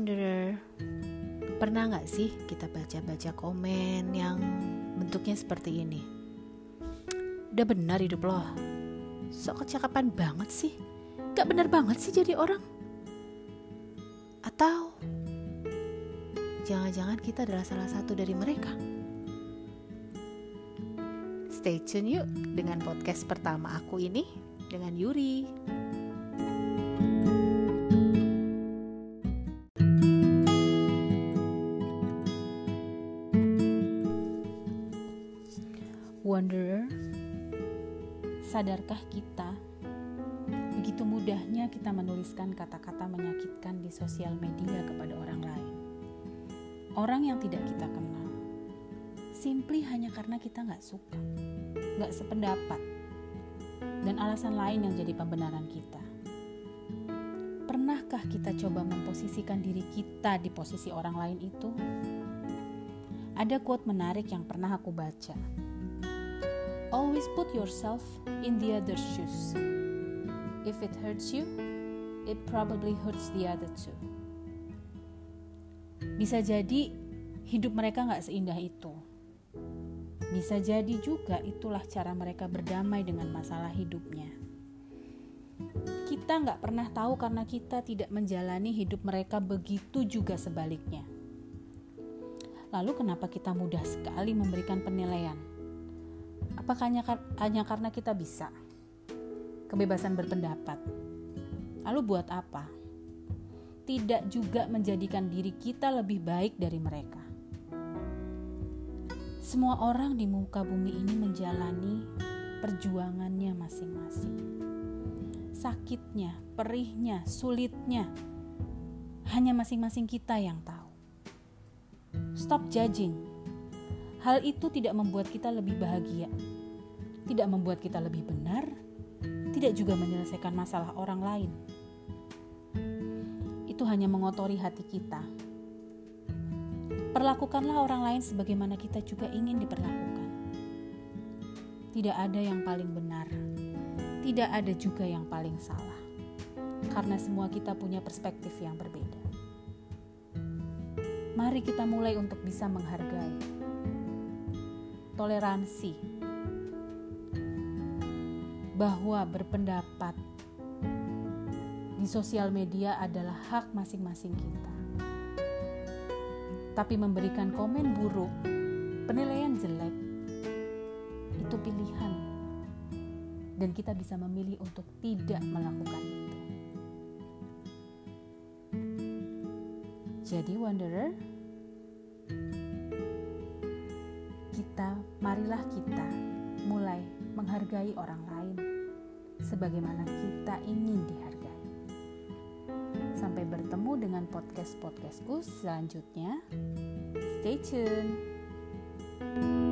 Wanderer, pernah nggak sih kita baca-baca komen yang bentuknya seperti ini? Udah benar hidup lo, sok kecakapan banget sih, gak benar banget sih jadi orang. Atau jangan-jangan kita adalah salah satu dari mereka? Stay tune yuk dengan podcast pertama aku ini dengan Yuri. Wanderer, sadarkah kita begitu mudahnya kita menuliskan kata-kata menyakitkan di sosial media kepada orang lain? Orang yang tidak kita kenal, simply hanya karena kita nggak suka, nggak sependapat, dan alasan lain yang jadi pembenaran kita. Pernahkah kita coba memposisikan diri kita di posisi orang lain itu? Ada quote menarik yang pernah aku baca. Always put yourself in the other's shoes. If it hurts you, it probably hurts the other too. Bisa jadi hidup mereka nggak seindah itu. Bisa jadi juga itulah cara mereka berdamai dengan masalah hidupnya. Kita nggak pernah tahu karena kita tidak menjalani hidup mereka begitu juga sebaliknya. Lalu kenapa kita mudah sekali memberikan penilaian? Apakah hanya, hanya karena kita bisa? Kebebasan berpendapat. Lalu buat apa? Tidak juga menjadikan diri kita lebih baik dari mereka. Semua orang di muka bumi ini menjalani perjuangannya masing-masing. Sakitnya, perihnya, sulitnya, hanya masing-masing kita yang tahu. Stop judging. Hal itu tidak membuat kita lebih bahagia, tidak membuat kita lebih benar, tidak juga menyelesaikan masalah orang lain. Itu hanya mengotori hati kita. Perlakukanlah orang lain sebagaimana kita juga ingin diperlakukan. Tidak ada yang paling benar, tidak ada juga yang paling salah, karena semua kita punya perspektif yang berbeda. Mari kita mulai untuk bisa menghargai toleransi, bahwa berpendapat di sosial media adalah hak masing-masing kita. Tapi memberikan komen buruk, penilaian jelek, itu pilihan. Dan kita bisa memilih untuk tidak melakukan itu. Jadi Wanderer, marilah kita mulai menghargai orang lain sebagaimana kita ingin dihargai. Sampai bertemu dengan podcast-podcastku selanjutnya. Stay tune.